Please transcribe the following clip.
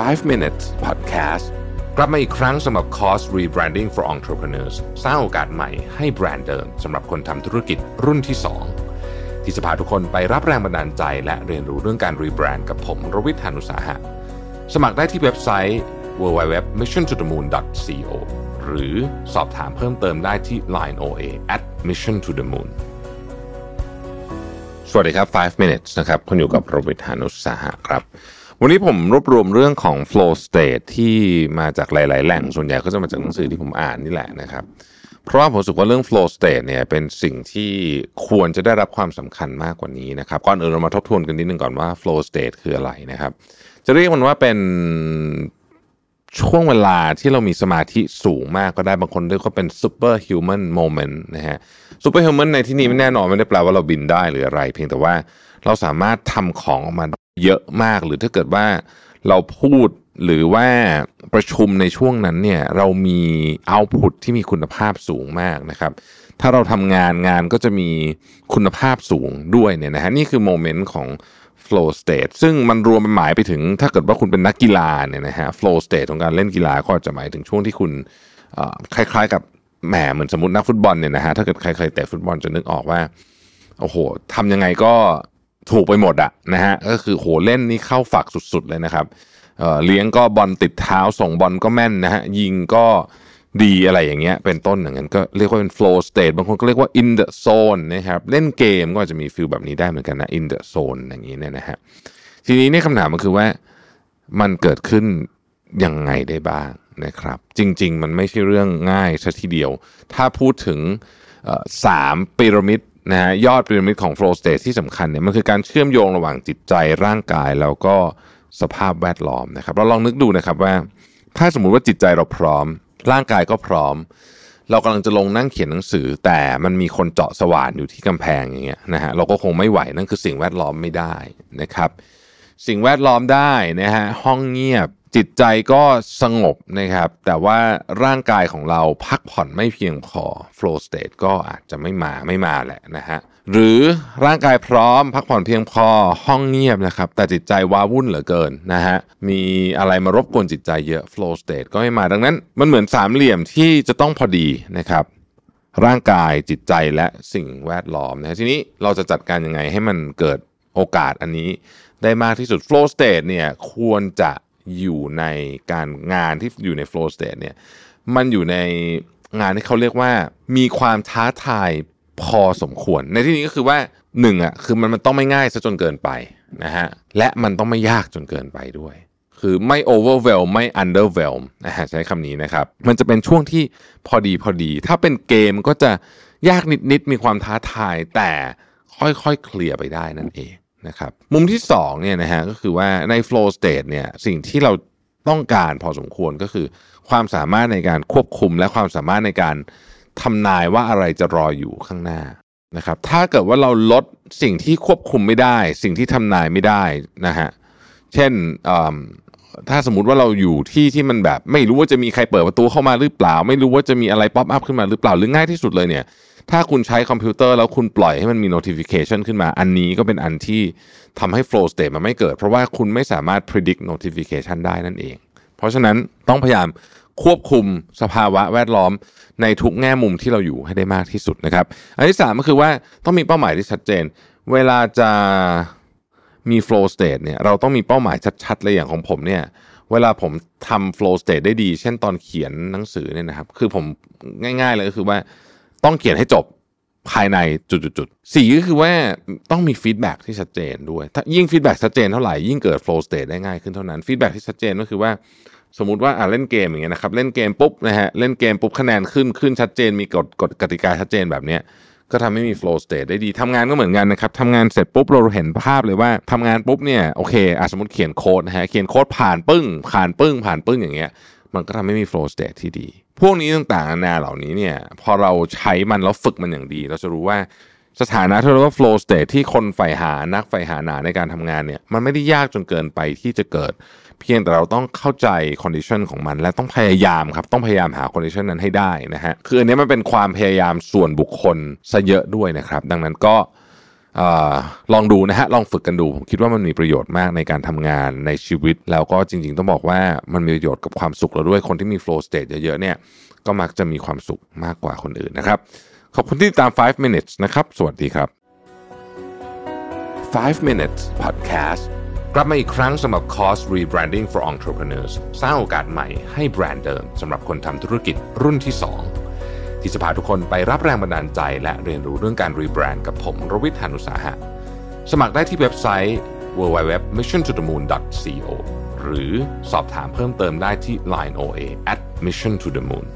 5 minutes podcast กลับมาอีกครั้งสำหรับคอร์ส rebranding for entrepreneurs สร้างโอกาสใหม่ให้แบรนด์เดิมสำหรับคนทำธุรกิจรุ่นที่ 2 ที่จะพาทุกคนไปรับแรงบันดาลใจ และเรียนรู้เรื่องการรีแบรนด์กับผมรวิทยานุสาหะ สมัครได้ที่เว็บไซต์ www.missiontothemoon.co หรือสอบถามเพิ่มเติมได้ที่ line oa at mission to the moon สวัสดีครับ 5 minutes นะครับคุณอยู่กับโรบิทานุสาหะครับ วันนี้ผมรวบรวมเรื่องของ flow state ที่มาจากหลาย ๆ แหล่งส่วนใหญ่ก็จะมาจากหนังสือที่ผมอ่านนี่แหละนะครับ เพราะว่าผมรู้สึกว่าเรื่อง flow state เนี่ยเป็นสิ่งที่ควรจะได้รับความสำคัญมากกว่านี้นะครับก่อนอื่นเรามาทบทวนกันนิดนึงก่อนว่า flow state คืออะไรนะครับ จะเรียกมันว่าเป็นช่วงเวลาที่เรามีสมาธิสูงมากก็ได้บางคนเรียกว่าเป็น super human moment นะฮะ super human ในที่นี้ไม่แน่นอนไม่ได้แปลว่าเราบินได้หรืออะไร เพียงแต่ว่าเราสามารถทำของออกมา เยอะมากหรือถ้าเกิดว่าเราพูดหรือว่าประชุมในช่วงนั้นเนี่ยเรามีเอาต์พุตที่มีคุณภาพสูงมากนะครับ ถ้าเราทำงานงานก็จะมีคุณภาพสูงด้วยเนี่ยนะฮะนี่คือโมเมนต์ของ flow state ซึ่งมันรวมเป็นหมายไปถึงถ้าเกิดว่าคุณเป็นนักกีฬาเนี่ยนะฮะ flow state ของการเล่นกีฬาก็จะหมายถึงช่วงที่คุณคล้ายๆ กับแหมเหมือนสมมตินักฟุตบอลเนี่ยนะฮะถ้าเกิดใครเคยเตะฟุตบอลจะนึกออกว่าโอ้โหทำยังไงก็ ถูกไปหมดอะนะฮะก็คือโหเล่นนี่เข้าฝักสุดๆเลยนะครับเเลี้ยงก็บอลติดเท้าส่งบอลก็แม่นนะฮะยิงก็ดีอะไรอย่างเงี้ยเป็นต้นอย่างนั้นก็เรียกว่าเป็น flow state บางคนก็เรียกว่า in the zone นะครับเล่นเกมก็อาจจะมีฟิลแบบนี้ได้เหมือนกันนะ in the zone อย่างนี้เนี่ยนะฮะทีนี้เนี่ยคำถามก็คือว่ามันเกิดขึ้นยังไงได้บ้างนะครับ จริง ๆ มันไม่ใช่เรื่องง่ายซะทีเดียว ถ้าพูดถึงสามพีระมิด นะฮะยอดพีระมิดของ flow state ที่สำคัญเนี่ยมันคือการเชื่อมโยงระหว่างจิตใจร่างกายแล้วก็สภาพแวดล้อมนะครับ เราลองนึกดูนะครับว่า ถ้าสมมุติว่าจิตใจเราพร้อม ร่างกายก็พร้อม เรากำลังจะลงนั่งเขียนหนังสือ แต่มันมีคนเจาะสว่านอยู่ที่กำแพงอย่างเงี้ยนะฮะเราก็คงไม่ไหวนั่นคือสิ่งแวดล้อมไม่ได้นะครับ สิ่งแวดล้อมได้นะฮะห้องเงียบ จิตใจก็สงบนะครับ แต่ว่าร่างกายของเราพักผ่อนไม่เพียงพอ flow state ก็อาจจะไม่มาไม่มาแหละนะฮะหรือร่างกายพร้อม พักผ่อนเพียงพอห้องเงียบนะครับ แต่จิตใจว้าวุ่นเหลือเกินนะฮะมีอะไรมารบกวนจิตใจเยอะ flow state ก็ไม่มาดังนั้น มันเหมือนสามเหลี่ยมที่จะต้องพอดีนะครับร่างกายจิตใจและสิ่งแวดล้อมนะทีนี้เราจะจัดการยังไงให้มันเกิดโอกาสอันนี้ได้มากที่สุด flow state เนี่ยควรจะ อยู่ในการงานที่อยู่ใน flow state เนี่ยมันอยู่ในงานที่เขาเรียกว่ามีความท้าทายพอสมควร ในที่นี้ก็คือว่าหนึ่งอะคือมันมันต้องไม่ง่ายซะจนเกินไปนะฮะและมันต้องไม่ยากจนเกินไปด้วย คือไม่ overwhelm ไม่ underwhelm นะฮะใช้คำนี้นะครับ มันจะเป็นช่วงที่พอดีพอดี ถ้าเป็นเกมก็จะยากนิดๆมีความท้าทายแต่ค่อยๆเคลียร์ไปได้นั่นเอง นะครับมุมที่2เนี่ยนะฮะก็คือว่าใน flow state เนี่ยสิ่งที่เราต้องการพอสมควรก็คือ ความสามารถในการควบคุมและความสามารถในการทำนายว่าอะไรจะรออยู่ข้างหน้านะครับถ้าเกิดว่าเราลดสิ่งที่ควบคุมไม่ได้ สิ่งที่ทำนายไม่ได้นะฮะเช่นถ้าสมมติว่าเราอยู่ที่ที่มันแบบ ไม่รู้ว่าจะมีใครเปิดประตูเข้ามาหรือเปล่า ไม่รู้ว่าจะมีอะไร pop up ขึ้นมาหรือเปล่าหรือง่ายที่สุดเลยเนี่ย ถ้าคุณใช้คอมพิวเตอร์แล้วคุณปล่อยให้มันมี notification ขึ้นมา อันนี้ก็เป็นอันที่ทำให้ flow state มันไม่เกิด เพราะว่าคุณไม่สามารถ predict notification ได้นั่นเอง เพราะฉะนั้นต้องพยายามควบคุมสภาวะแวดล้อมในทุกแง่มุมที่เราอยู่ให้ได้มากที่สุดนะครับ อันที่สามก็คือว่าต้องมีเป้าหมายที่ชัดเจน เวลาจะมี flow state เนี่ยเราต้องมีเป้าหมายชัดๆเลยอย่างของผมเนี่ยเวลาผมทำ flow state ได้ดี เช่นตอนเขียนหนังสือเนี่ยนะครับ คือผมง่าย ๆ เลยก็คือว่า ต้องเขียนให้จบภายในจุดๆสี่ก็คือว่าต้องมี feedback ที่ชัดเจนด้วย ถ้ายิ่ง feedback ชัดเจนเท่าไหร่ยิ่งเกิด flow state ได้ง่ายขึ้นเท่านั้น feedback ที่ชัดเจนก็คือว่าสมมติว่าอ่าเล่นเกมอย่างเงี้ยนะครับเล่นเกมปุ๊บนะฮะเล่นเกมปุ๊บคะแนนขึ้นขึ้นชัดเจน มีกฎกฎกติกาชัดเจนแบบเนี้ยก็ทำให้มี flow state ได้ดีทำงานก็เหมือนกันนะครับทำงานเสร็จปุ๊บเราเห็นภาพเลยว่าทำงานปุ๊บเนี่ยโอเคอะสมมติเขียนโค้ดนะฮะเขียนโค้ดผ่านปึ้งผ่านปึ้งผ่านปึ้งอย่างเงี้ยมันก็ทำให้มี flow state ที่ดี พวกนี้ต่างๆนานาเหล่านี้เนี่ยพอเราใช้มันแล้วฝึกมันอย่างดี เราจะรู้ว่าสถานะที่เรียกว่า flow state ที่คนใฝ่หานักใฝ่หาหนาในการทำงานเนี่ยมันไม่ได้ยากจนเกินไปที่จะเกิด เพียงแต่เราต้องเข้าใจ condition ของมัน และต้องพยายามครับต้องพยายามหา condition นั้นให้ได้นะฮะคืออันนี้มันเป็นความพยายามส่วนบุคคลซะเยอะด้วยนะครับ ดังนั้นก็ อลองดูนะฮะลองฝึกกันดู ผมคิดว่ามันมีประโยชน์มากในการทำงานในชีวิต แล้วก็จริง ๆ ต้องบอกว่ามันมีประโยชน์กับความสุขเราด้วยคนที่มี flow state เยอะๆเนี่ยก็มักจะมีความสุขมากกว่าคนอื่นนะครับ ขอบคุณที่ติดตาม 5 minutes นะครับ สวัสดีครับ 5 minutes podcast กลับมาอีกครั้งสำหรับ Cost Rebranding for Entrepreneurs สร้างโอกาสใหม่ให้แบรนด์เดิมสำหรับคนทำธุรกิจรุ่นที่ 2 ที่จะพาทุกคนไปรับแรงบันดาลใจ และเรียนรู้เรื่องการรีแบรนด์กับผมรวิทยานุสาหะ สมัครได้ที่เว็บไซต์ www.missiontothemoon.co หรือสอบถามเพิ่มเติมได้ที่ Line OA at mission to the moon